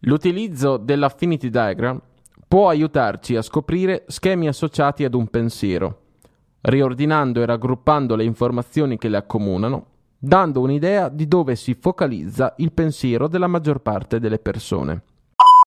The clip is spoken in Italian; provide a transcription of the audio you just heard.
L'utilizzo dell'affinity diagram può aiutarci a scoprire schemi associati ad un pensiero, riordinando e raggruppando le informazioni che le accomunano, dando un'idea di dove si focalizza il pensiero della maggior parte delle persone.